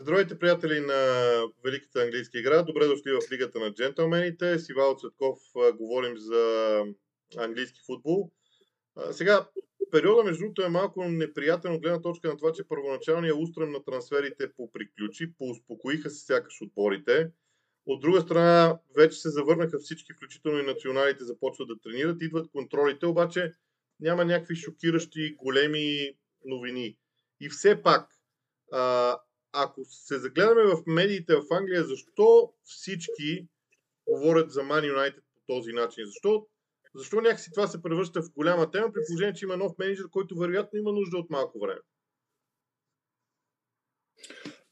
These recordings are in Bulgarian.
Здравейте, приятели на Великата английска игра. Добре дошли в Лигата на джентълмените. С Ивал Цветков говорим за английски футбол. А, сега, периода между другото е малко неприятен от гледна точка на това, че първоначалният устрем на трансферите поприключи, поуспокоиха се сякаш отборите. От друга страна, вече се завърнаха всички, включително и националите започват да тренират, идват контролите, обаче няма някакви шокиращи големи новини. И все пак, ако се загледаме в медиите в Англия, защо всички говорят за Man United по този начин? Защо, защо някакси това се превръща в голяма тема, при положение, че има нов менеджер, който вероятно има нужда от малко време?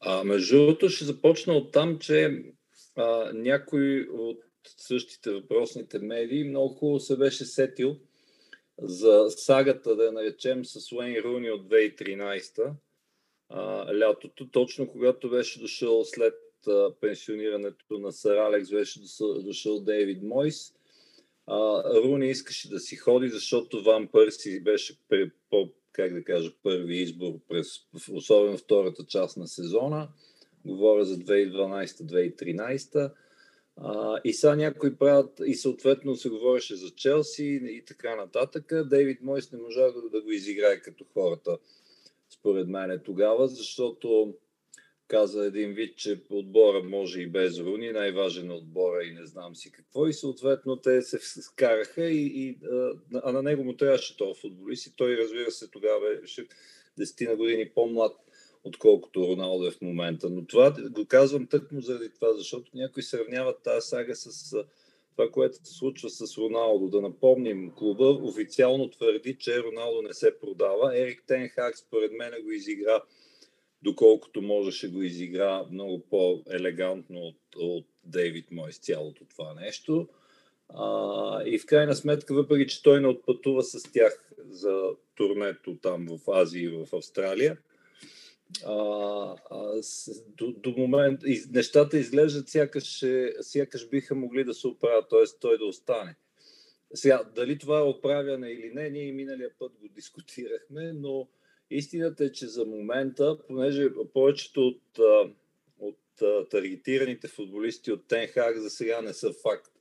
А, между другото ще започна от там, че а, някой от същите въпросните медии много хубаво се беше сетил за сагата, да я наречем, с Уейн Руни от 2013 а, лятото, точно когато беше дошъл след а, пенсионирането на Сър Алекс, беше дошъл, дошъл Дейвид Мойс. А, Руни искаше да си ходи, защото Ван Пърси беше при, по, как да кажа, първи избор, през, особено втората част на сезона. Говоря за 2012-2013. Uh, и сега някои правят, и съответно се говореше за Челси и така нататък. Дейвид Мойс не можа да, да го изиграе като хората според мен тогава, защото каза един вид, че отбора може и без Руни, най-важен отбора и не знам си какво. И съответно те се скараха, и, и, а на него му трябваше този футболист и той разбира се тогава беше 10 на години по-млад отколкото Роналдо е в момента. Но това го казвам тъкмо заради това, защото някои сравняват тази сага с това, което се случва с Роналдо. Да напомним, клуба официално твърди, че Роналдо не се продава. Ерик Тенхак според мен го изигра доколкото можеше го изигра много по-елегантно от, от Дейвид Мойс цялото това нещо. А, и в крайна сметка, въпреки че той не отпътува с тях за турнето там в Азия и в Австралия, а, а, с, до, до момент и нещата изглеждат сякаш, сякаш биха могли да се оправят, т.е. той да остане. Сега, дали това е оправяне или не, ние миналия път го дискутирахме, но истината е, че за момента, понеже повечето от, от таргетираните футболисти от Тенхак за сега не са факт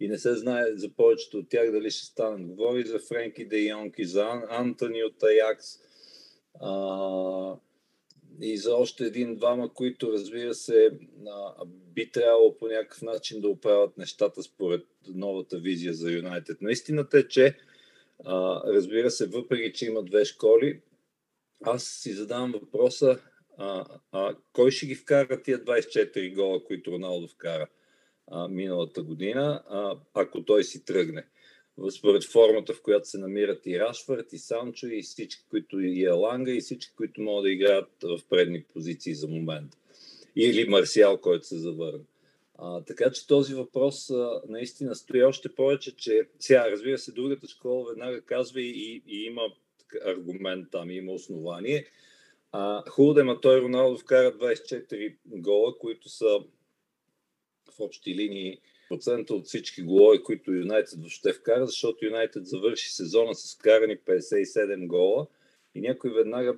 и не се знае за повечето от тях дали ще станат. Говори за Френки Де Йонг и за Антони от Аякс. А, и за още един-двама, които разбира се би трябвало по някакъв начин да оправят нещата според новата визия за Юнайтед. Но истината е, че разбира се, въпреки, че има две школи, аз си задавам въпроса а, а, кой ще ги вкара тия 24 гола, които Роналдо вкара а, миналата година, а, ако той си тръгне според формата, в която се намират и Рашфърт, и Санчо, и всички, които и Еланга, и всички, които могат да играят в предни позиции за момент. Или Марсиал, който се завърна. А, така че този въпрос а, наистина стои още повече, че сега, разбира се, другата школа веднага казва и, и има аргумент там, има основание. А, хубаво да има той Роналдо вкара 24 гола, които са в общи линии процента от всички голови, които Юнайтед въобще вкара, защото Юнайтед завърши сезона с вкарани 57 гола и някой веднага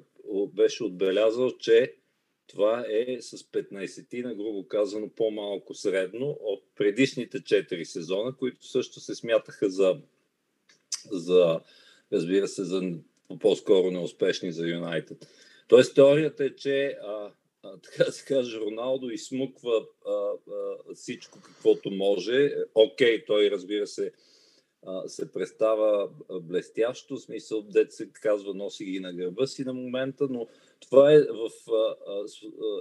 беше отбелязал, че това е с 15 на грубо казано по-малко средно от предишните 4 сезона, които също се смятаха за, за разбира се, за по-скоро неуспешни за Юнайтед. Тоест теорията е, че а, така да се каже, Роналдо измуква а, а, всичко каквото може. Окей, той разбира се а, се представа блестящо, смисъл, се казва, носи ги на гърба си на момента, но това е в а, а,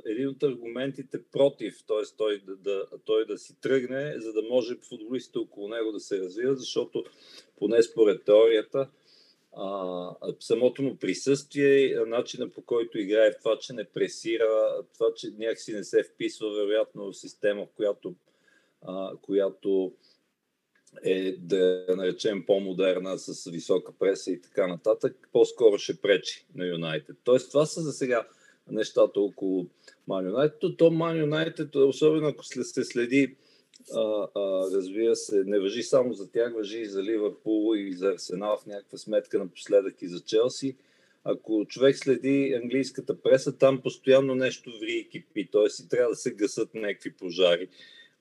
един от аргументите против, т.е. Той, да, да, той да си тръгне, за да може футболистите около него да се развият, защото поне според теорията, а, самото му присъствие, начина по който играе, това, че не пресира, това, че някакси не се вписва вероятно в система, която, а, която е, да наречем, по-модерна, с висока преса и така нататък, по-скоро ще пречи на Юнайтед. Тоест, това са за сега нещата около Ман Юнайтед. То Ман Юнайтед, особено ако се следи а, а, разбира се, не въжи само за тях, въжи и за Ливърпул и за Арсенал в някаква сметка напоследък и за Челси. ако човек следи английската преса, там постоянно нещо ври и кипи, т.е. и трябва да се гасат някакви пожари.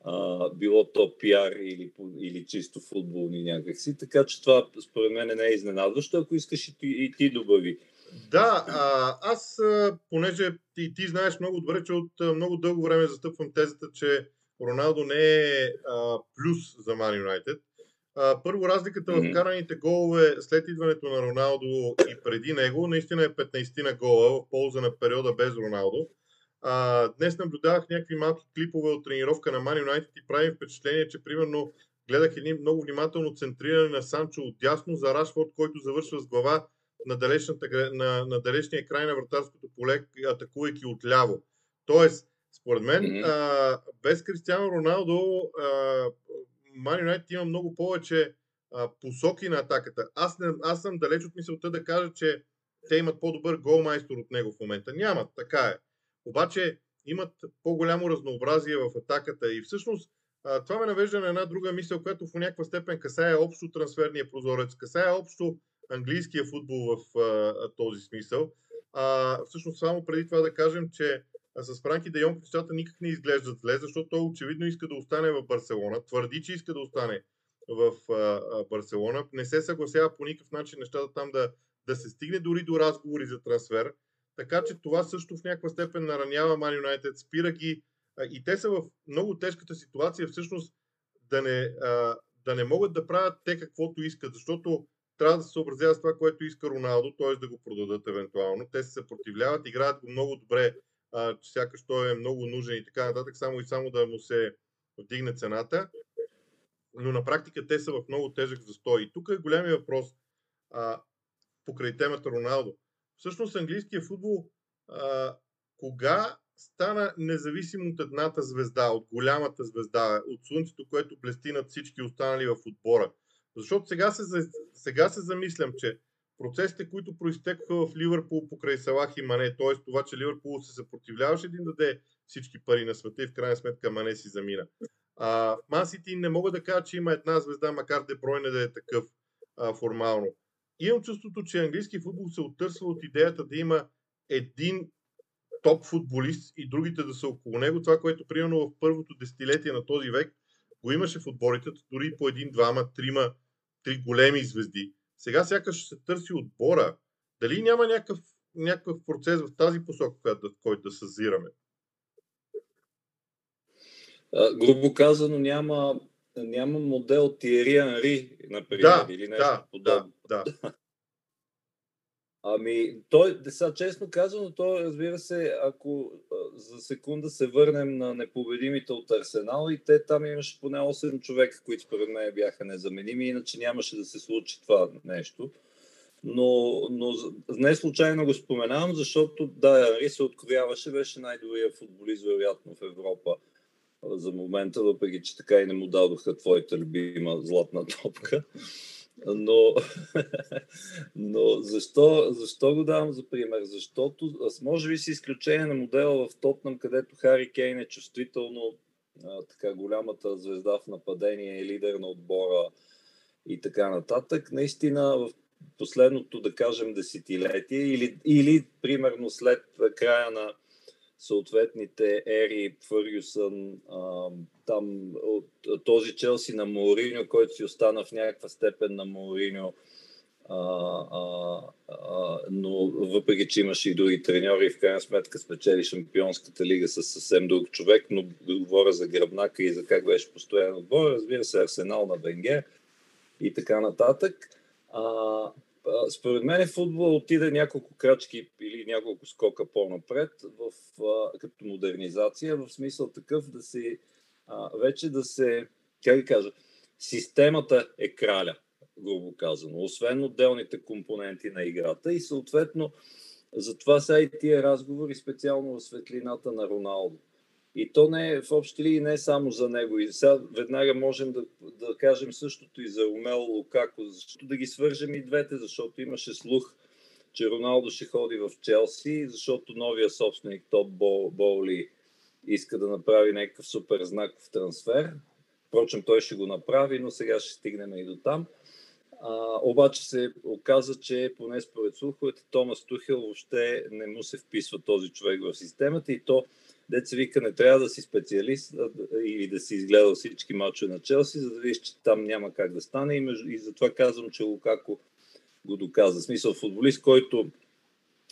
А, било то пиар или, или чисто футболни някакси. Така че това според мен не е изненадващо, ако искаш и ти, и ти добави. Да, а, аз, понеже ти, ти знаеш много добре, че от много дълго време застъпвам тезата, че Роналдо не е а, плюс за United. А, първо, разликата в караните голове след идването на Роналдо и преди него наистина е 15 на гола в полза на периода без Роналдо. А, днес наблюдавах някакви малки клипове от тренировка на Man United и правим впечатление, че примерно гледах едни много внимателно центриране на Санчо от дясно за Рашфорд, който завършва с глава на, на, на далечния край на вратарското поле, атакувайки отляво. Тоест, според мен, mm-hmm. а, без Кристиано Роналдо, Ман Юнайтед има много повече а, посоки на атаката. Аз, не, аз съм далеч от мисълта да кажа, че те имат по-добър голмайстор от него в момента. Нямат, така е. Обаче имат по-голямо разнообразие в атаката и всъщност а, това ме навежда на една друга мисъл, която в някаква степен касае общо трансферния прозорец, касае общо английския футбол в а, този смисъл. А, всъщност само преди това да кажем, че с Франки Де Йонг нещата никак не изглеждат зле, защото той очевидно иска да остане в Барселона, твърди, че иска да остане в а, а, Барселона, не се съгласява по никакъв начин нещата там да, да се стигне дори до разговори за трансфер, така че това също в някаква степен наранява Ман Юнайтед, спира ги а, и те са в много тежката ситуация. Всъщност да не, а, да не могат да правят те каквото искат, защото трябва да се съобразяват с това, което иска Роналдо, т.е. да го продадат евентуално. Те се съпротивляват, играят го много добре а, че сякаш той е много нужен и така нататък, само и само да му се вдигне цената. Но на практика те са в много тежък застой. И тук е големия въпрос а, покрай темата Роналдо. Всъщност английския футбол а, кога стана независим от едната звезда, от голямата звезда, от слънцето, което блести над всички останали в отбора. Защото сега се, сега се замислям, че процесите, които проистекоха в Ливърпул покрай Салах и Мане, т.е. това, че Ливърпул се съпротивляваше да даде всички пари на света и в крайна сметка Мане си замина. А, Мансити не мога да кажа, че има една звезда, макар Дебройне да е такъв а, формално. Имам чувството, че английски футбол се оттърсва от идеята да има един топ футболист и другите да са около него. Това, което примерно в първото десетилетие на този век го имаше в отборите, дори по един, двама, трима, три големи звезди. Сега сякаш се търси отбора. Дали няма някакъв, някакъв процес в тази посока, който, да съзираме? грубо казано, няма, няма модел Тиери Анри, например, да, или нещо да, подобно. Да, да. Ами, той, сега честно казано, той, разбира се, ако за секунда се върнем на непобедимите от Арсенал и те там имаше поне 8 човека, които според мен бяха незаменими, иначе нямаше да се случи това нещо. Но, но не случайно го споменавам, защото да, Анри се открояваше, беше най-добрият футболист, вероятно, в Европа за момента, въпреки че така и не му дадоха твоята любима златна топка. Но, но защо, защо го давам за пример? Защото, може би с изключение на модела в Тотнам, където Хари Кейн е чувствително а, така голямата звезда в нападение лидер на отбора и така нататък, наистина в последното, да кажем, десетилетие или, или примерно след края на съответните ери, Фъргюсън, там от този Челси на Мауриньо, който си остана в някаква степен на Мауриньо, а, а, а, но въпреки, че имаше и други треньори, в крайна сметка спечели Шампионската лига с съвсем друг човек, но говоря за гръбнака и за как беше постоянно отбор, разбира се, Арсенал на Венгер и така нататък. А, според мен футбол отиде няколко крачки или няколко скока по-напред в, а, като модернизация, в смисъл такъв да се а, вече да се, как да кажа, системата е краля, грубо казано, освен отделните компоненти на играта и съответно затова са и тия разговори специално в светлината на Роналдо. И то не е в общи ли не е само за него. И сега веднага можем да, да кажем същото и за Ромел Лукако, защото да ги свържем и двете, защото имаше слух, че Роналдо ще ходи в Челси, защото новия собственик Топ Боули иска да направи някакъв супер знаков трансфер. Впрочем, той ще го направи, но сега ще стигнем и до там. А, обаче се оказа, че поне според слуховете Томас Тухел въобще не му се вписва този човек в системата и то деца вика не трябва да си специалист или да си изгледал всички мачове на Челси, за да видиш, че там няма как да стане и, между, и затова казвам, че Лукако го доказа. В смисъл футболист, който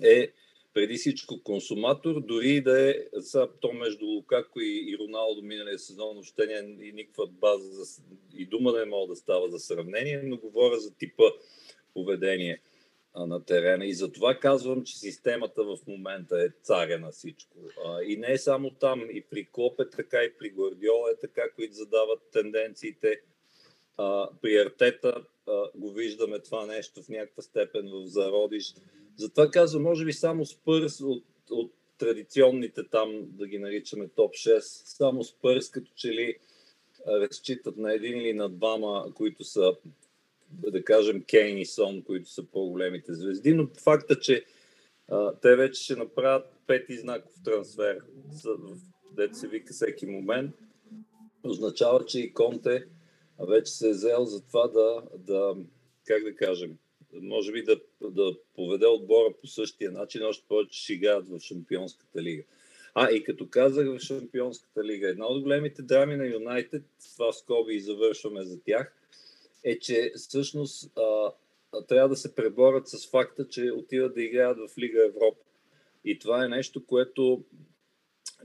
е преди всичко консуматор, дори да е са, то между Лукако и, и Роналдо миналия сезон, въобще няма и никаква база за, и дума не е мога да става за сравнение, но говоря за типа поведение а, на терена. И затова казвам, че системата в момента е царя на всичко. А, и не е само там, и при Клоп е така, и при Гвардиола е така, които задават тенденциите. А, при Артета а, го виждаме това нещо в някаква степен в зародиш. Затова казвам, може би само Спърс от, от традиционните там, да ги наричаме топ 6, само Спърс като че ли разчитат на един или на двама, които са, да кажем, Кейн и Сон, които са по-големите звезди, но факта, че а, те вече ще направят пети знаков трансфер, дете се вика всеки момент, означава, че и Конте вече се е взел за това да, да как да кажем, може би да, да поведе отбора по същия начин, още повече ще играят в Шампионската лига. А, и като казах в Шампионската лига, една от големите драми на Юнайтед, това скоби и завършваме за тях, е, че всъщност а, трябва да се преборят с факта, че отиват да играят в Лига Европа. И това е нещо, което,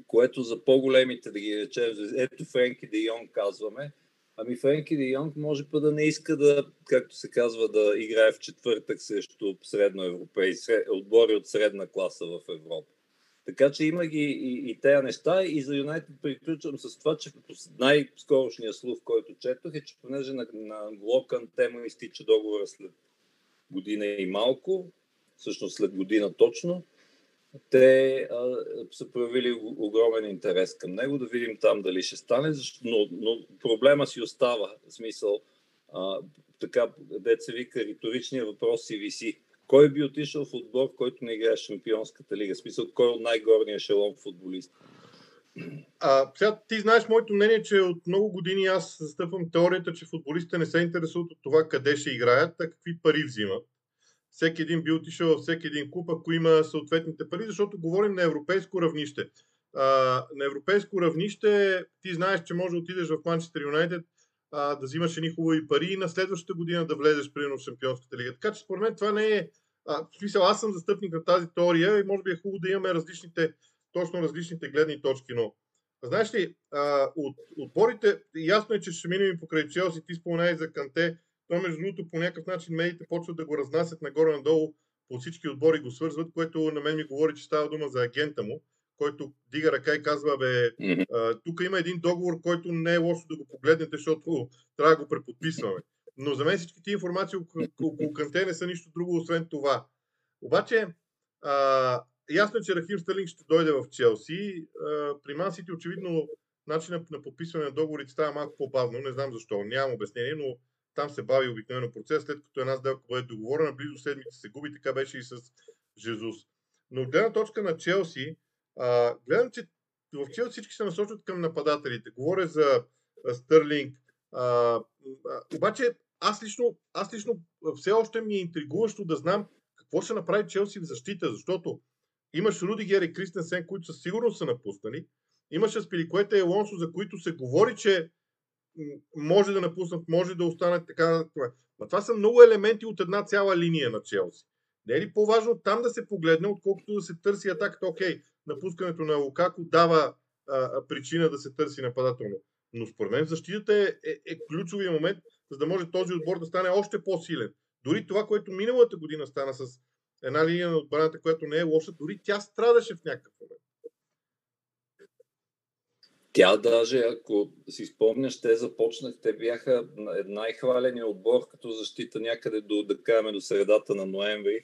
което за по-големите, да ги речем, ето Френки Де Йон казваме, Ами Френки Де Йонг може па да не иска да, както се казва, да играе в четвъртък срещу средноевропейски отбори от средна класа в Европа. Така че има ги и, и тези неща и за Юнайтед приключвам с това, че най-скорошния слух, който четох е, че понеже на, на Локън тема изтича договора след година и малко, всъщност след година точно, те а, са проявили огромен интерес към него, да видим там дали ще стане, но, но проблема си остава, в смисъл, а, така, деца вика, риторичният въпрос си виси. Кой би отишъл в отбор, който не играе Шампионската лига? В смисъл, кой е от най-горния шелон футболист? А, сега ти знаеш моето мнение, че от много години аз застъпвам теорията, че футболистите не се интересуват от това къде ще играят, а какви пари взимат всеки един би отишъл във всеки един клуб, ако има съответните пари, защото говорим на европейско равнище. А, на европейско равнище ти знаеш, че може да отидеш в Манчестър Юнайтед да взимаш едни хубави пари и на следващата година да влезеш примерно в Шампионската лига. Така че според мен това не е... А, в смисъл, аз съм застъпник на тази теория и може би е хубаво да имаме различните, точно различните гледни точки, но знаеш ли, а, от отборите, ясно е, че ще минем покрай Челси, ти спомена и за Канте, то, между другото, по някакъв начин медиите почват да го разнасят нагоре-надолу по всички отбори го свързват, което на мен ми говори, че става дума за агента му, който дига ръка и казва, бе, тук има един договор, който не е лошо да го погледнете, защото трябва да го преподписваме. Но за мен всички тези информации около Канте не са нищо друго, освен това. Обаче, а, ясно е, че Рахим Стърлинг ще дойде в Челси. А, при Мансити очевидно начинът на подписване на договорите става малко по-бавно, не знам защо, нямам обяснение, но там се бави обикновено процес, след като една сделка бъде договорена, близо седмица се губи, така беше и с Жезус. Но от гледна точка на Челси, а, гледам, че в Челси всички се насочват към нападателите. Говоря за а, Стърлинг. А, обаче аз лично, аз лично все още ми е интригуващо да знам какво ще направи Челси в защита, защото имаш Рудигер и Кристенсен, които със сигурност са напуснали. Имаше Спиликуета и Лонсо, за които се говори, че може да напуснат, може да останат така. Това. Но това са много елементи от една цяла линия на Челси. Не е ли по-важно там да се погледне, отколкото да се търси атаката? Окей, напускането на Лукако дава а, причина да се търси нападателно. Но според мен защитата е, е, е ключовия момент, за да може този отбор да стане още по-силен. Дори това, което миналата година стана с една линия на отбраната, която не е лоша, дори тя страдаше в някакъв момент. Тя даже, ако си спомняш, те започнах, те бяха най-хваления отбор като защита някъде до, да кажем, до средата на ноември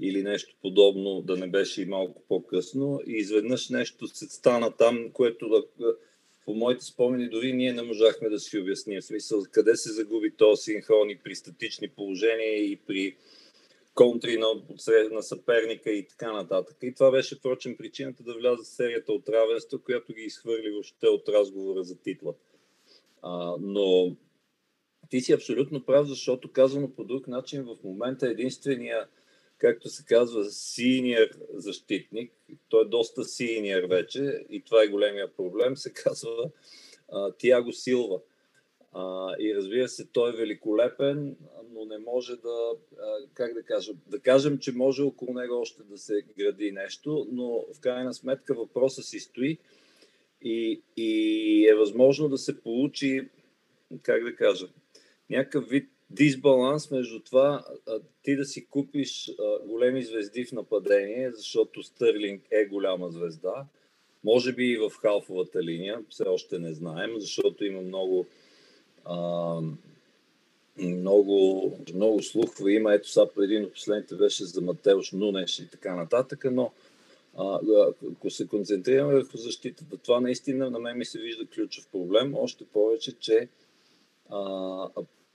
или нещо подобно, да не беше и малко по-късно. И изведнъж нещо се стана там, което по моите спомени дори ние не можахме да си обясним. В смисъл, къде се загуби този синхрон и при статични положения и при контри на, на съперника и така нататък. И това беше, впрочем, причината да вляза в серията от равенство, която ги изхвърли въобще от разговора за титла. А, но Ти си абсолютно прав, защото казано по друг начин в момента единствения, както се казва, синьор защитник, той е доста синьор вече и това е големия проблем, се казва Тиаго Силва. А, и разбира се, той е великолепен, но не може да, а, как да кажа, да кажем, че може около него още да се гради нещо, но в крайна сметка въпроса си стои и, и е възможно да се получи, как да кажа, някакъв вид дисбаланс между това ти да си купиш големи звезди в нападение, защото Стърлинг е голяма звезда, може би и в халфовата линия, все още не знаем, защото има много а, много, много слухове има. Ето сега един от последните беше за Матеуш Нунеш и така нататък, но а, ако се концентрираме върху защитата, това наистина на мен ми се вижда ключов проблем, още повече, че а,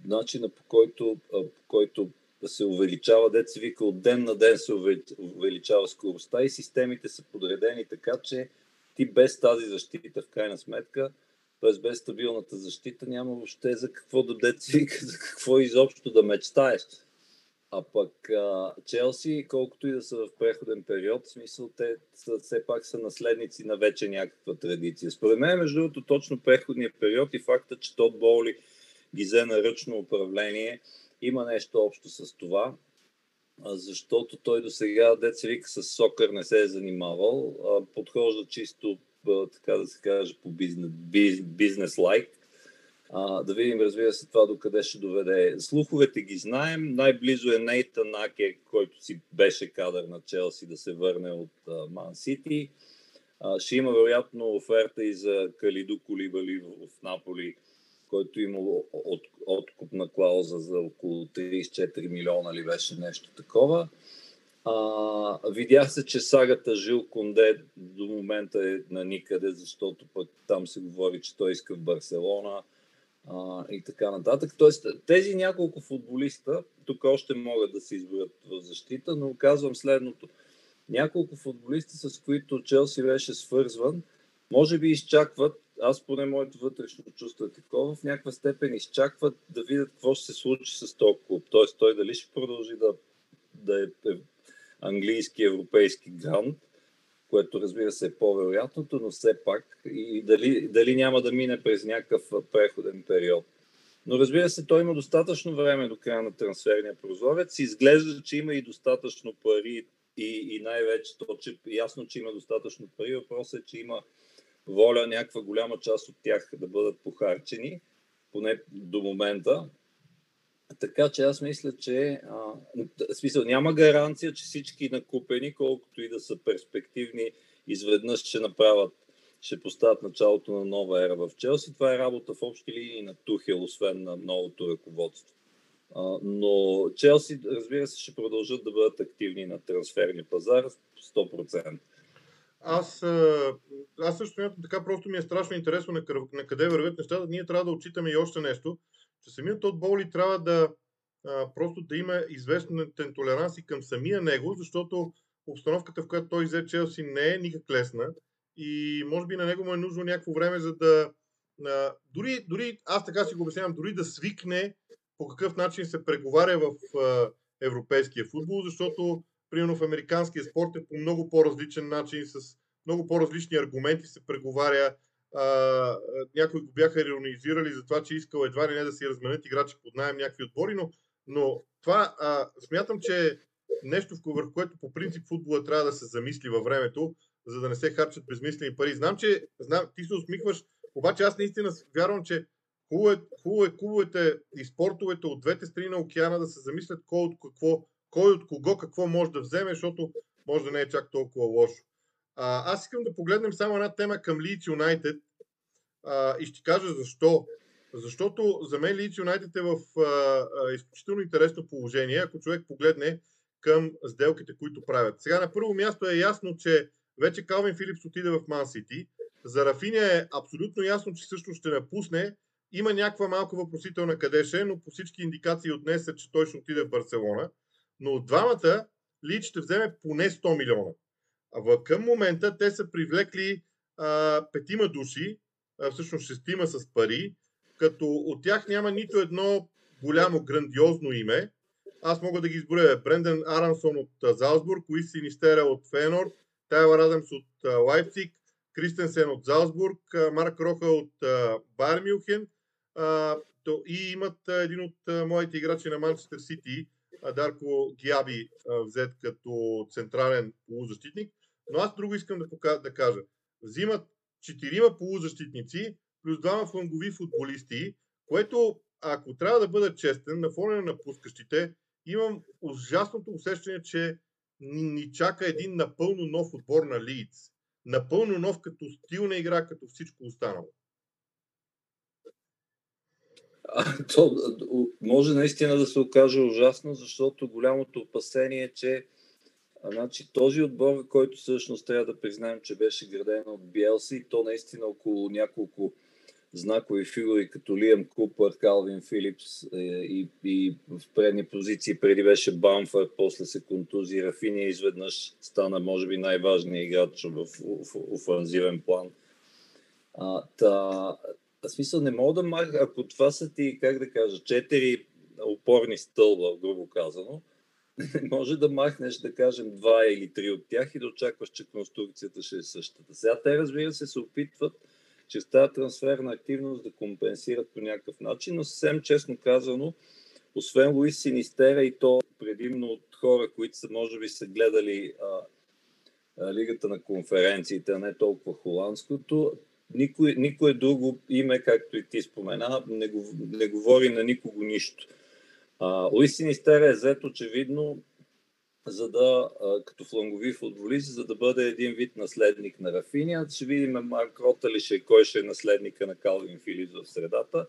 начина по който, по който се увеличава, деца вика от ден на ден се увеличава скоростта и системите са подредени така, че ти без тази защита в крайна сметка т.е. без стабилната защита няма въобще за какво да деца за какво изобщо да мечтаеш. А пък а, Челси, колкото и да са в преходен период, в смисъл те са, все пак са наследници на вече някаква традиция. Според мен, между другото, точно преходния период и факта, че Тод Боли ги взе на ръчно управление, има нещо общо с това, защото той до сега, деца вика, с сокър не се е занимавал, подхожда чисто така да се каже, по бизнес, бизнес лайк. А, да видим, разбира се, това докъде ще доведе. Слуховете ги знаем. Най-близо е Нейтан Аке, който си беше кадър на Челси да се върне от Ман Сити. Ще има вероятно оферта и за Калиду Колибали в, Наполи, който има от, откупна клауза за около 34 милиона ли беше нещо такова. А, видях се, че сагата Жил Конде до момента е на никъде, защото пък там се говори, че той иска в Барселона а, и така нататък. Тоест, тези няколко футболиста, тук още могат да се изборят в защита, но казвам следното. Няколко футболиста, с които Челси беше свързван, може би изчакват, аз поне моето вътрешно чувство е такова, в някаква степен изчакват да видят какво ще се случи с този клуб. Тоест той дали ще продължи да, да е английски европейски грант, което разбира се е по-вероятното, но все пак и дали, дали няма да мине през някакъв преходен период. Но разбира се, той има достатъчно време до края на трансферния прозорец. Изглежда, че има и достатъчно пари и, и най-вече то, че ясно, че има достатъчно пари. Въпросът е, че има воля някаква голяма част от тях да бъдат похарчени, поне до момента. Така че аз мисля, че а, смисъл, няма гаранция, че всички накупени, колкото и да са перспективни, изведнъж ще направят, ще поставят началото на нова ера в Челси. Това е работа в общи линии на Тухел, освен на новото ръководство. А, но Челси, разбира се, ще продължат да бъдат активни на трансферния пазар 100%. Аз, аз също така, просто ми е страшно интересно на къде вървят нещата. Ние трябва да отчитаме и още нещо – че самият от Боли трябва да а, просто да има известен толеранс и към самия него, защото обстановката, в която той взе Челси, не е никак лесна и може би на него му е нужно някакво време, за да. А, дори, дори, аз така си го обяснявам, дори да свикне по какъв начин се преговаря в а, европейския футбол, защото, примерно, в американския спорт е по много по-различен начин, с много по-различни аргументи се преговаря а, някои го бяха реонизирали за това, че искал едва ли не да си разменят играчи под найем някакви отбори, но, но това а, смятам, че е нещо, върху което по принцип футбола трябва да се замисли във времето, за да не се харчат безмислени пари. Знам, че знам, ти се усмихваш, обаче аз наистина вярвам, че хубаво е, е клубовете и спортовете от двете страни на океана да се замислят кой от, какво, кой от кого какво може да вземе, защото може да не е чак толкова лошо. А, аз искам да погледнем само една тема към Leeds United и ще кажа защо. Защото за мен Leeds United е в а, а, изключително интересно положение, ако човек погледне към сделките, които правят. Сега на първо място е ясно, че вече Калвин Филипс отиде в Ман Сити. За Рафиня е абсолютно ясно, че също ще напусне. Има някаква малко въпросителна къде ще, но по всички индикации от днес е, че той ще отиде в Барселона. Но от двамата Лич ще вземе поне 100 милиона. В към момента те са привлекли а, петима души, а, всъщност шестима с пари, като от тях няма нито едно голямо, грандиозно име. Аз мога да ги изборя. Бренден Арансон от Залсбург, Уис Синистера от Фенор, Тайлър Адамс от Лайпциг, Кристенсен от Залсбург, Марк Роха от Байер Мюнхен и имат един от моите играчи на Манчестър Сити, Дарко Гиаби, взет като централен полузащитник. Но аз друго искам да, покажа, да кажа. Взимат четирима полузащитници плюс двама флангови футболисти, което, ако трябва да бъда честен, на фона на напускащите, имам ужасното усещане, че ни, ни чака един напълно нов отбор на Лиц. Напълно нов като стил на игра, като всичко останало. А, то, може наистина да се окаже ужасно, защото голямото опасение е, че значи, този отбор, който всъщност трябва да признаем, че беше граден от Биелси, то наистина около няколко знакови фигури, като Лиам Купър, Калвин Филипс е, и, и в предни позиции преди беше Бамфър, после се контузи Рафиния изведнъж стана може би най-важният играч в, в, офанзивен план. А, та, смисъл не мога да мах, ако това са ти, как да кажа, четири опорни стълба, грубо казано, не може да махнеш, да кажем, два или три от тях и да очакваш, че конструкцията ще е същата. Сега те, разбира се, се опитват чрез тази трансферна активност да компенсират по някакъв начин, но съвсем честно казано, освен Луис Синистера и то предимно от хора, които са, може би са гледали а, а, Лигата на конференциите, а не толкова холандското, никой, никое друго име, както и ти спомена, не, не говори на никого нищо. А, Луис Синистера е взет очевидно за да, като флангови футболист, за да бъде един вид наследник на Рафиния. Ще видим Марк Рота ли ще, кой ще е наследника на Калвин Филипс в средата.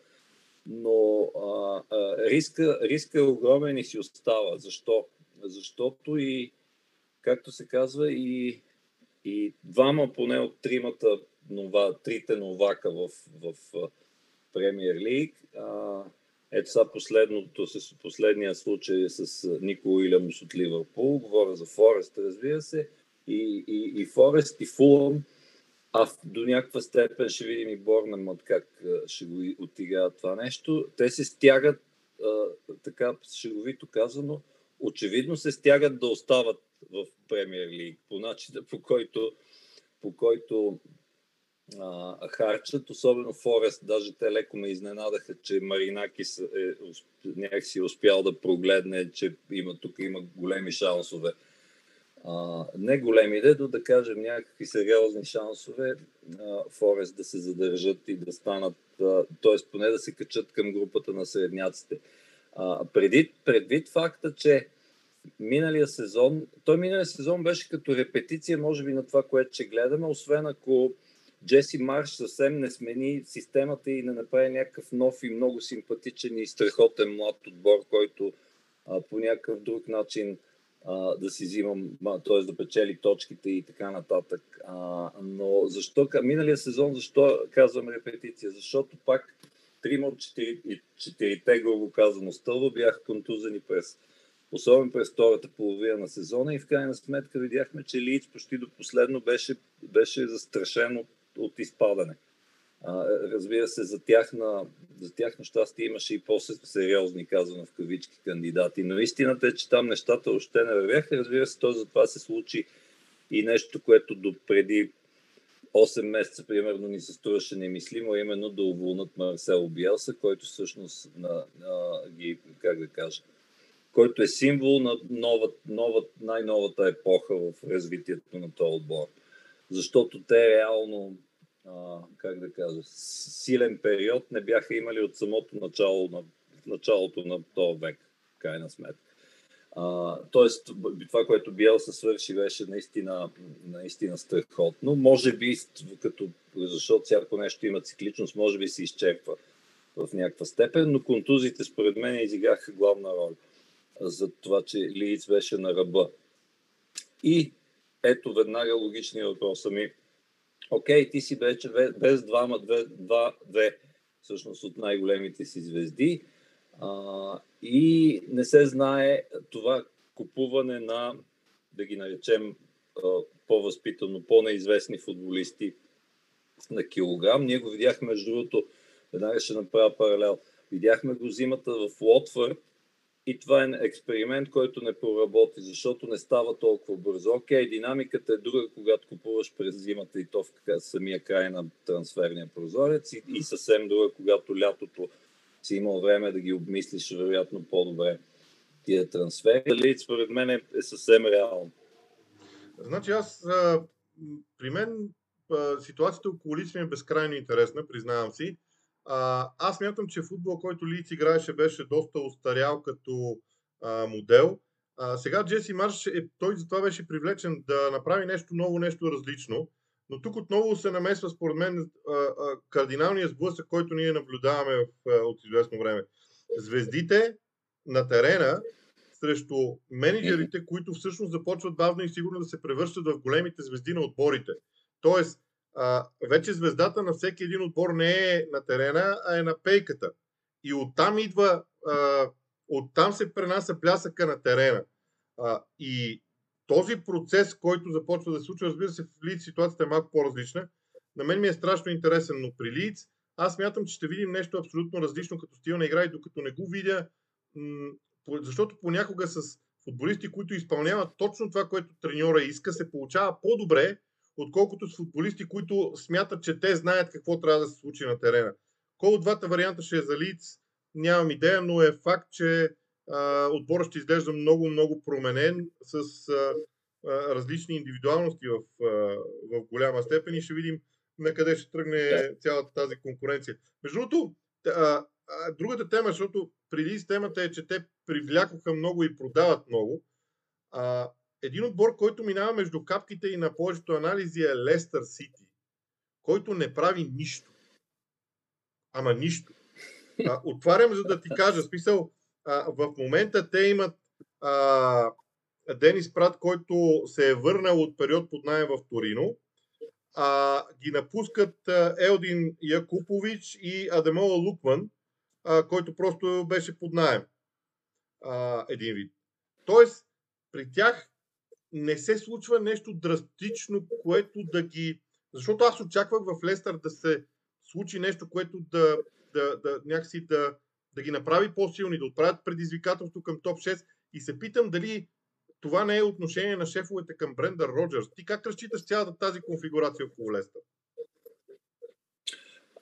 Но а, а, риска, риска е огромен и си остава. Защо? Защото и, както се казва, и, и двама поне от тримата нова, трите новака в, в, в Премьер Лиг ето сега последното, с последния случай с Нико Уилямс от Ливърпул, говоря за Форест, разбира се, и, и, и Форест, и Фулъм, а до някаква степен ще видим и Борнамът как ще го отиграят това нещо. Те се стягат, а, така шеговито казано, очевидно се стягат да остават в Премьер Лиг по начина, по който, по който харчат, особено Форест, даже те леко ме изненадаха, че Маринакис е, някакси е успял да прогледне, че има, тук има големи шансове. А, не големи, да, да кажем някакви сериозни шансове а, Форест да се задържат и да станат, т.е. поне да се качат към групата на средняците. А, преди, предвид факта, че миналия сезон, той миналия сезон беше като репетиция, може би, на това, което ще гледаме, освен ако Джеси Марш съвсем не смени системата и не направи някакъв нов и много симпатичен и страхотен млад отбор, който а, по някакъв друг начин а, да си взимам, т.е. да печели точките и така нататък. А, но защо, миналия сезон, защо казвам репетиция? Защото пак трима от четирите, грубо казано, стълба бяха контузени през особено през втората половина на сезона и в крайна сметка видяхме, че Лиц почти до последно беше, беше застрашен от от изпадане. А, разбира се, за тяхна, за тяхна щастие имаше и по-сериозни, казвам в кавички, кандидати. Но истината е, че там нещата още не вървяха. Разбира се, то за това се случи и нещо, което до преди 8 месеца, примерно, ни се струваше немислимо, именно да уволнат Марсело Биелса, който всъщност на, на, ги, как да кажа, който е символ на нова, нова, най-новата епоха в развитието на този отбор защото те реално, а, как да кажа, силен период не бяха имали от самото начало на, началото на този век, крайна сметка. А, тоест, това, което Биел се свърши, беше наистина, наистина страхотно. Може би, като, защото всяко нещо има цикличност, може би се изчерпва в някаква степен, но контузите според мен изиграха главна роля за това, че Лиц беше на ръба. И ето веднага логичния въпрос ми. Окей, ти си вече без двама, две, два, две, всъщност от най-големите си звезди. А, и не се знае това купуване на, да ги наречем по-възпитано, по-неизвестни футболисти на килограм. Ние го видяхме, между другото, Веднага ще направя паралел. Видяхме го зимата в Лотфърд и това е експеримент, който не проработи, защото не става толкова бързо. Окей, динамиката е друга, когато купуваш през зимата и то в самия край на трансферния прозорец и, и съвсем друга, когато лятото си имал време да ги обмислиш вероятно по-добре тия трансфери. Дали според мен е, е съвсем реално. Значи аз, а, при мен а, ситуацията около Лиц ми е безкрайно интересна, признавам си. А, аз мятам, че футбол, който Лиц играеше, беше доста устарял като а, модел. А, сега Джеси Марш, е, той за това беше привлечен да направи нещо ново, нещо различно. Но тук отново се намесва, според мен, кардиналният сблъсък, който ние наблюдаваме от известно време. Звездите на терена срещу менеджерите, които всъщност започват бавно и сигурно да се превръщат в големите звезди на отборите. Тоест, вече звездата на всеки един отбор не е на терена, а е на пейката. И оттам идва, оттам се пренася плясъка на терена. И този процес, който започва да се случва, разбира се, в Лиц ситуацията е малко по-различна. На мен ми е страшно интересен, но при Лиц аз мятам, че ще видим нещо абсолютно различно като стил на игра и докато не го видя, защото понякога с футболисти, които изпълняват точно това, което треньора иска, се получава по-добре, отколкото с футболисти, които смятат, че те знаят какво трябва да се случи на терена. Кой от двата варианта ще е за Лиц, нямам идея, но е факт, че отборът ще изглежда много, много променен с а, а, различни индивидуалности в, а, в голяма степен и ще видим на къде ще тръгне цялата тази конкуренция. Между другото, другата тема, защото преди темата е, че те привлякоха много и продават много. А, един отбор, който минава между капките и на повечето анализи е Лестър Сити, който не прави нищо. Ама нищо. А, отварям, за да ти кажа, смисъл, а, в момента те имат а, Денис Прат, който се е върнал от период под найем в Торино. А, ги напускат Елдин Якупович и Адемола Лукман, а, който просто беше под найем. А, един вид. Тоест, при тях не се случва нещо драстично, което да ги... Защото аз очаквах в Лестър да се случи нещо, което да, да, да някакси да, да ги направи по-силни, да отправят предизвикателство към топ 6 и се питам дали това не е отношение на шефовете към Брендър Роджерс. Ти как разчиташ цялата тази конфигурация около Леста?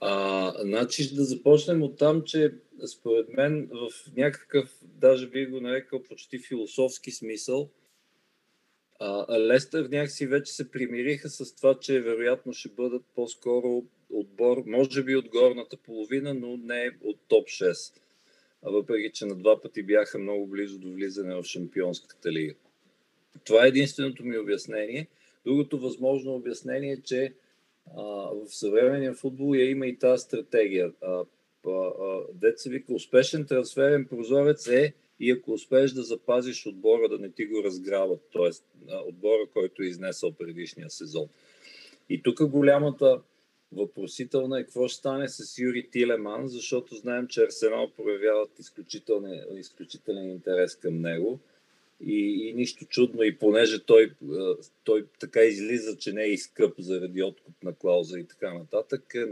А, значи да започнем от там, че според мен в някакъв, даже би го нарекал почти философски смисъл, а, Лестър някакси вече се примириха с това, че вероятно ще бъдат по-скоро отбор, може би от горната половина, но не от топ 6. А въпреки, че на два пъти бяха много близо до влизане в Шампионската лига. Това е единственото ми обяснение. Другото възможно обяснение е, че а, в съвременния футбол я има и тази стратегия. А, а, деца вика, успешен трансферен прозорец е и ако успееш да запазиш отбора, да не ти го разграват, т.е. отбора, който е изнесъл предишния сезон. И тук голямата въпросителна е какво ще стане с Юри Тилеман, защото знаем, че Арсенал проявяват изключителен, изключителен интерес към него. И, и нищо чудно, и понеже той, той така излиза, че не е изкъп заради откуп на клауза и така нататък, е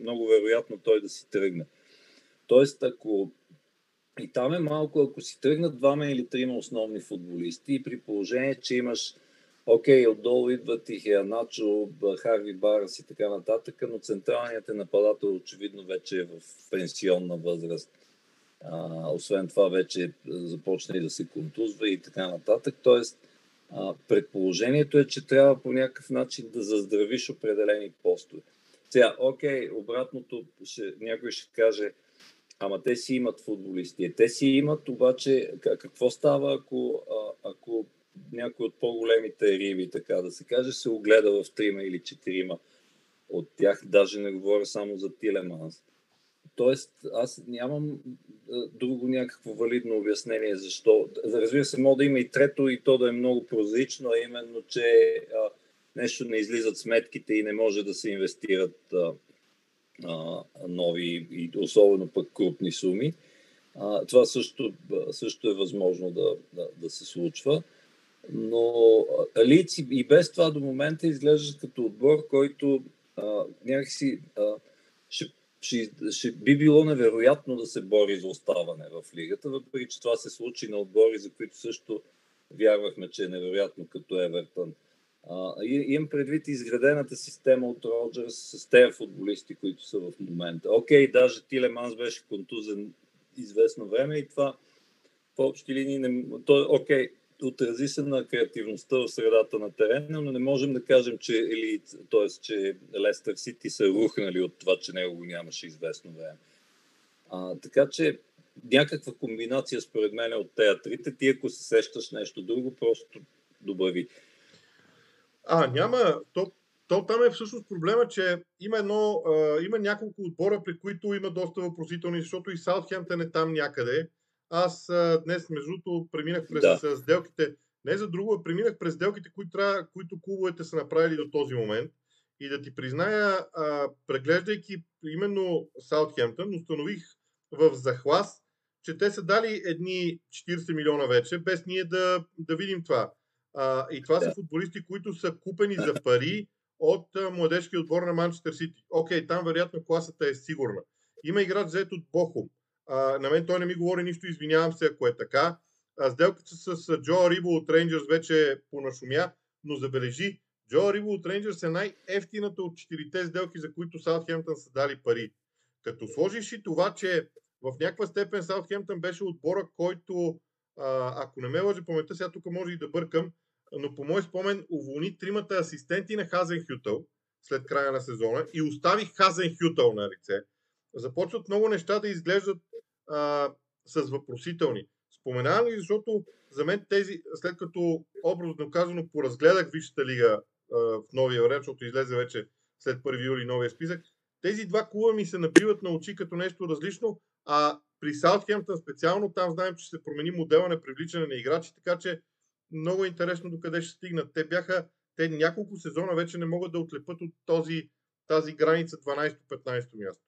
много вероятно той да си тръгне. Тоест, ако и там е малко, ако си тръгнат двама или трима основни футболисти и при положение, че имаш Окей, отдолу идват и Хеаначо, Харви Барас и така нататък, но централният е нападател очевидно вече е в пенсионна възраст. А, освен това вече започна и да се контузва и така нататък. Тоест, а, предположението е, че трябва по някакъв начин да заздравиш определени постове. Сега, окей, обратното, ще, някой ще каже, ама те си имат футболисти. Те си имат, обаче какво става, ако, ако някой от по-големите риби, така да се каже, се огледа в трима или четирима от тях. Даже не говоря само за Тилеманс. Тоест, аз нямам друго някакво валидно обяснение защо. Разбира се, може да има и трето и то да е много прозрачно, а именно, че а, нещо не излизат сметките и не може да се инвестират а, а, нови и особено пък крупни суми. А, това също, също е възможно да, да, да се случва. Но Лици и без това до момента изглежда като отбор, който а, някакси а, ще ще, ще, би било невероятно да се бори за оставане в лигата, въпреки че това се случи на отбори, за които също вярвахме, че е невероятно като Евертън. Имам предвид изградената система от Роджерс с тези футболисти, които са в момента. Окей, даже Тилеманс беше контузен известно време и това по общи линии не... Той, окей, отрази се на креативността в средата на терена, но не можем да кажем, че, или, т.е. че Лестър Сити са рухнали от това, че него го нямаше известно време. А, така че някаква комбинация според мен от театрите. Ти ако се сещаш нещо друго, просто добави. А, няма. То, то там е всъщност проблема, че има, едно, а, има няколко отбора, при които има доста въпросителни, защото и Саутхемптън е там някъде. Аз а, днес, между другото, преминах през да. сделките, не за друго, а преминах през сделките, които, трябва, които клубовете са направили до този момент. И да ти призная, а, преглеждайки именно Саутхемптън, установих в захлас, че те са дали едни 40 милиона вече, без ние да, да видим това. А, и това да. са футболисти, които са купени за пари от младежки отбор на Манчестър Сити. Окей, там вероятно класата е сигурна. Има играч взет от Бохум. А, на мен той не ми говори нищо, извинявам се, ако е така. А, сделката с Джо Рибо от Рейнджърс вече понашумя, но забележи, Джо Рибо от Рейнджърс е най-ефтината от четирите сделки, за които Саутхемптън са дали пари. Като сложиш и това, че в някаква степен Саутхемптън беше отбора, който, а, ако не ме лъжи паметта, сега тук може и да бъркам, но по мой спомен уволни тримата асистенти на Хазен Хютъл след края на сезона и остави Хазен Хютъл на лице. Започват много неща да изглеждат а, с въпросителни. Споменавам ги, защото за мен тези, след като образно казано поразгледах Висшата лига а, в новия вариант, защото излезе вече след 1 юли новия списък, тези два клуба ми се набиват на очи като нещо различно, а при Саутхемптън специално там знаем, че се промени модела на привличане на играчи, така че много интересно докъде ще стигнат. Те бяха, те няколко сезона вече не могат да отлепат от този, тази граница 12-15 място.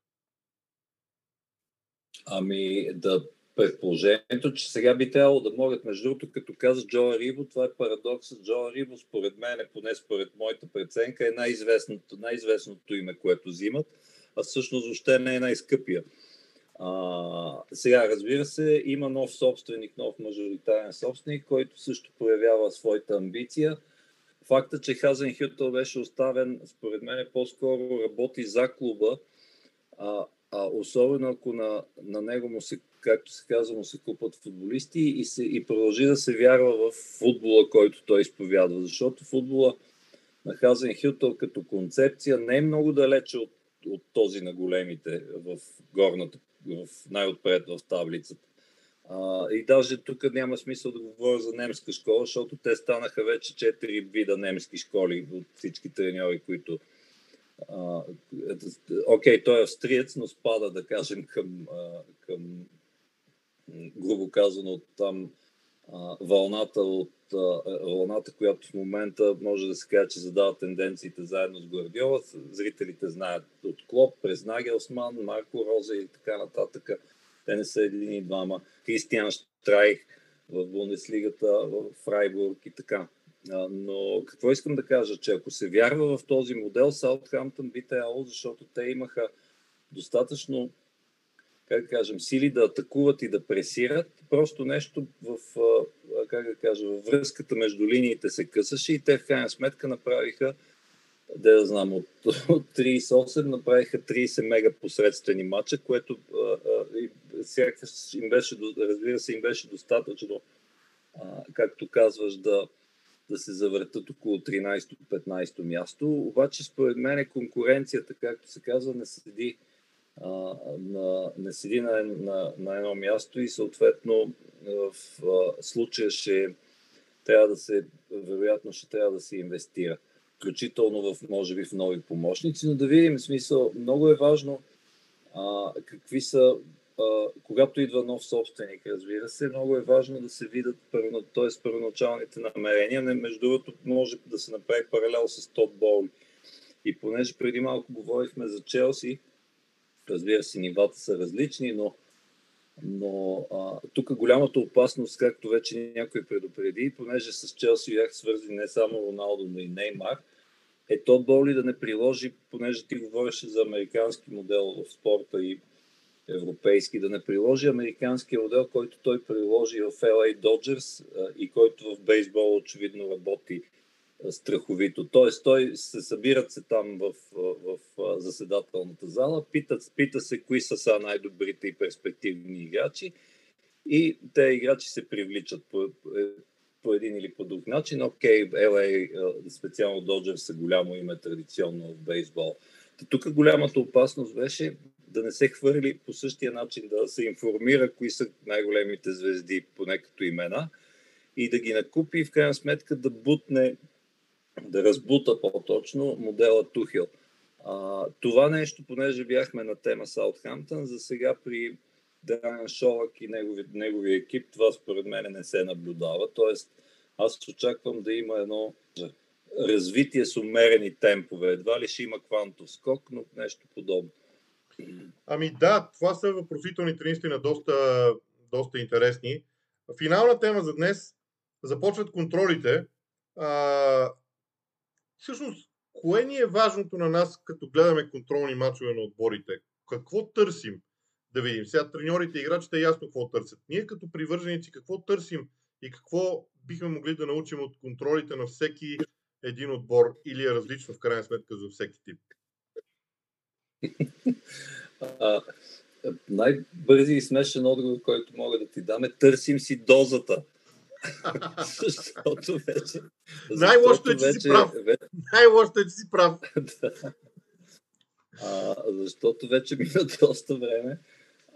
Ами да предположението, че сега би трябвало да могат, между другото, като каза Джо Рибо, това е парадоксът. Джо Рибо, според мен, поне според моята преценка, е най-известното, най-известното име, което взимат, а всъщност въобще не е най-скъпия. А, сега, разбира се, има нов собственик, нов мажоритарен собственик, който също проявява своята амбиция. Факта, че Хазен Хютъл беше оставен, според мен, е по-скоро работи за клуба, а, а особено ако на, на него му се, както се казва, му се купат футболисти и, се, и продължи да се вярва в футбола, който той изповядва. Защото футбола на Хазен Хютъл като концепция не е много далече от, от този на големите в горната в най-отпред в таблицата. А, и даже тук няма смисъл да говоря за немска школа, защото те станаха вече четири вида немски школи от всички треньори, които окей, той е австриец, но спада, да кажем, към, към грубо казано, от там вълната, от, а, вълната, която в момента може да се каже, че задава тенденциите заедно с Гвардиола. Зрителите знаят от Клоп, през Нагелсман, Марко Роза и така нататък. Те не са един и двама. Кристиан Штрайх в Бундеслигата, в Фрайбург и така. Но какво искам да кажа, че ако се вярва в този модел, Саутхамптън би трябвало, защото те имаха достатъчно как да кажем, сили да атакуват и да пресират. Просто нещо в, как да кажа, във връзката между линиите се късаше и те в крайна сметка направиха да я знам, от, от 38 направиха 30 мега посредствени матча, което сякаш им беше, разбира се, им беше достатъчно, а, както казваш, да, да се завъртат около 13-15 място. Обаче, според мен, конкуренцията, както се казва, не седи на, не седи на, на, на едно място и съответно в случая ще трябва да се, вероятно ще трябва да се инвестира, включително в, може би, в нови помощници, но да видим смисъл, много е важно а, какви са, а, когато идва нов собственик, разбира се, много е важно да се видят т.е. първоначалните намерения. Не, между другото, може да се направи паралел с Тод Боули. И понеже преди малко говорихме за Челси, Разбира се, нивата са различни, но, но а, тук голямата опасност, както вече някой предупреди, понеже с Челси бях свързани не само Роналдо, но и Неймар, Е то боли да не приложи, понеже ти говореше за американски модел в спорта и европейски, да не приложи американския модел, който той приложи в LA Dodgers и който в бейсбол очевидно работи страховито. Тоест, той се събират се там в, в, в заседателната зала, питат, пита се кои са са най-добрите и перспективни играчи и те играчи се привличат по, по един или по друг начин. Окей, LA, специално Доджер са голямо име традиционно в бейсбол. Тук голямата опасност беше да не се хвърли по същия начин, да се информира кои са най-големите звезди, поне като имена, и да ги накупи и в крайна сметка да бутне, да разбута по-точно модела Тухил. А, това нещо, понеже бяхме на тема Саутхамптън, за сега при Драган Шолак и негови, неговия екип, това според мен не се наблюдава. Тоест, аз очаквам да има едно развитие с умерени темпове. Едва ли ще има квантов скок, но нещо подобно. Ами да, това са въпросителните наистина доста, доста интересни. Финална тема за днес. Започват контролите. А, всъщност, кое ни е важното на нас, като гледаме контролни мачове на отборите? Какво търсим? Да видим. Сега треньорите и играчите ясно какво търсят. Ние като привърженици какво търсим и какво бихме могли да научим от контролите на всеки един отбор или е различно в крайна сметка за всеки тип? най-бързи и смешен отговор, който мога да ти дам е търсим си дозата. Защото вече... Най-лошото е, че вече, си прав. Най-лошото е, че си прав. а, защото вече мина доста време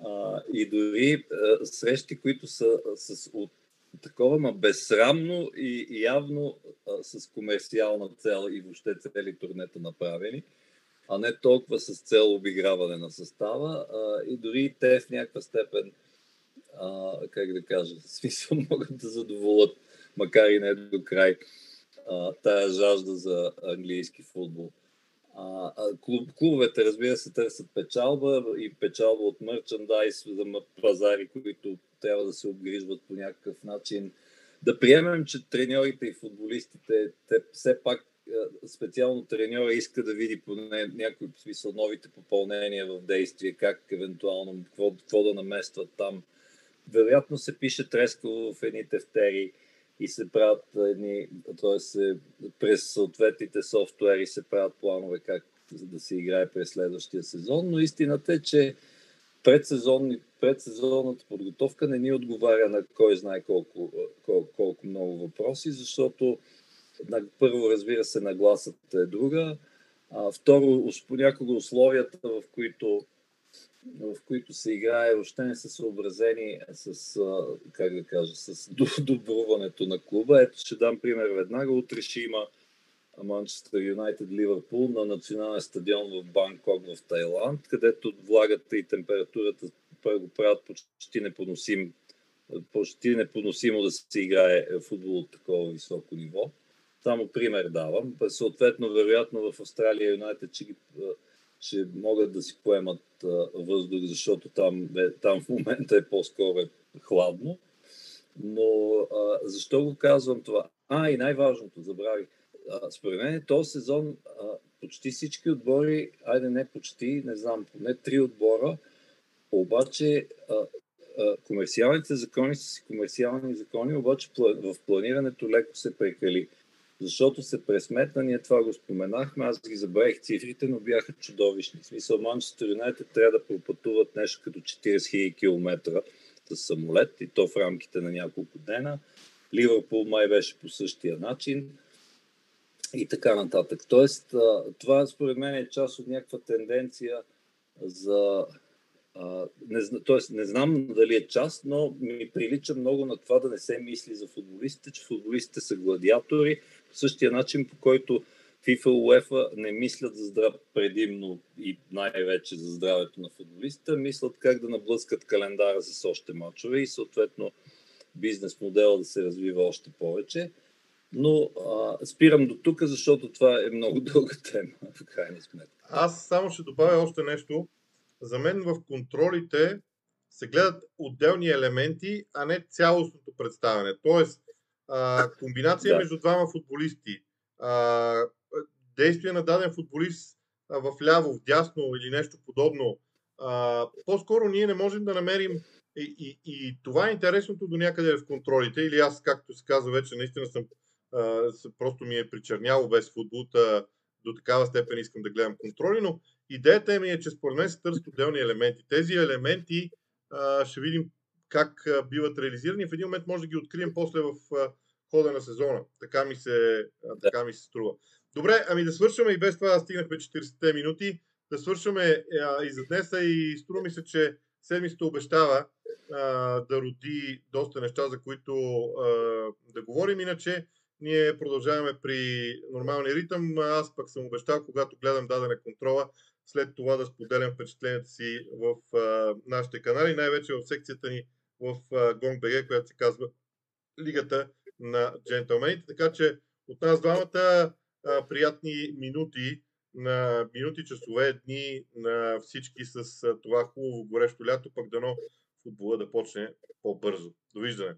а, и дори а, срещи, които са с от, такова, ма безсрамно и, и явно а, с комерциална цел и въобще цели турнета направени, а не толкова с цел обиграване на състава. А, и дори те в някаква степен, а, как да кажа, смисъл могат да задоволят, макар и не до край, а, тая жажда за английски футбол. А, клуб, клубовете, разбира се, търсят печалба и печалба от мерчендайз за пазари, които трябва да се обгрижват по някакъв начин. Да приемем, че треньорите и футболистите, те все пак специално треньора иска да види поне някои смисъл новите попълнения в действие, как евентуално, какво, какво да наместват там. Вероятно се пише трескаво в едни тефтери и се правят едни, т.е. през съответните софтуери се правят планове как да се играе през следващия сезон, но истината е, че предсезонната подготовка не ни отговаря на кой знае колко, колко, колко много въпроси, защото първо, разбира се, нагласата е друга. А, второ, понякога условията, в които, в които се играе, още не са съобразени с, как да кажа, с добруването на клуба. Ето, ще дам пример веднага. Утре ще има Манчестър Юнайтед Ливърпул на национален стадион в Банкок в Тайланд, където влагата и температурата го правят почти непоносим, почти непоносимо да се играе футбол от такова високо ниво. Само пример давам. Съответно, вероятно в Австралия Юнайтед ще, ще могат да си поемат въздух, защото там, там в момента е по-скоро е хладно. Но а, защо го казвам това? А, и най-важното, забравих. Според мен този сезон а, почти всички отбори, айде не почти, не знам, поне три отбора, обаче а, а, комерциалните закони са си комерциални закони, обаче в планирането леко се прекали защото се пресметна, ние това го споменахме, аз ги забравих цифрите, но бяха чудовищни. В смисъл, Манчестър Юнайтед трябва да пропътуват нещо като 40 000 км с самолет и то в рамките на няколко дена. Ливърпул май беше по същия начин и така нататък. Тоест, това според мен е част от някаква тенденция за не, тоест, не знам дали е част, но ми прилича много на това да не се мисли за футболистите, че футболистите са гладиатори, същия начин, по който FIFA UEFA не мислят за здрав предимно и най-вече за здравето на футболистите, мислят как да наблъскат календара с още мачове и съответно бизнес модела да се развива още повече. Но а, спирам до тук, защото това е много дълга тема, в крайна сметка. Аз само ще добавя още нещо. За мен в контролите се гледат отделни елементи, а не цялостното представяне. Тоест, а, комбинация да. между двама футболисти, а, действие на даден футболист в ляво, в дясно или нещо подобно. А, по-скоро ние не можем да намерим и, и, и това е интересното до някъде в контролите. Или аз, както се казва вече, наистина съм а, просто ми е причерняло без футбол, до такава степен искам да гледам контроли, но идеята ми е, че според мен се търсят отделни елементи. Тези елементи а, ще видим как а, биват реализирани. В един момент може да ги открием после в а, хода на сезона. Така ми се, а, така ми се струва. Добре, ами да свършваме и без това стигнахме 40 минути. Да свършваме а, и за днес и струва ми се, че седмицата обещава а, да роди доста неща, за които а, да говорим. Иначе ние продължаваме при нормалния ритъм. Аз пък съм обещал, когато гледам дадена контрола, след това да споделям впечатленията си в а, нашите канали, най-вече в секцията ни в GongBG, която се казва Лигата на джентълмените. Така че от нас двамата а, приятни минути, на минути, часове, дни на всички с това хубаво горещо лято, пък дано футбола да почне по-бързо. Довиждане!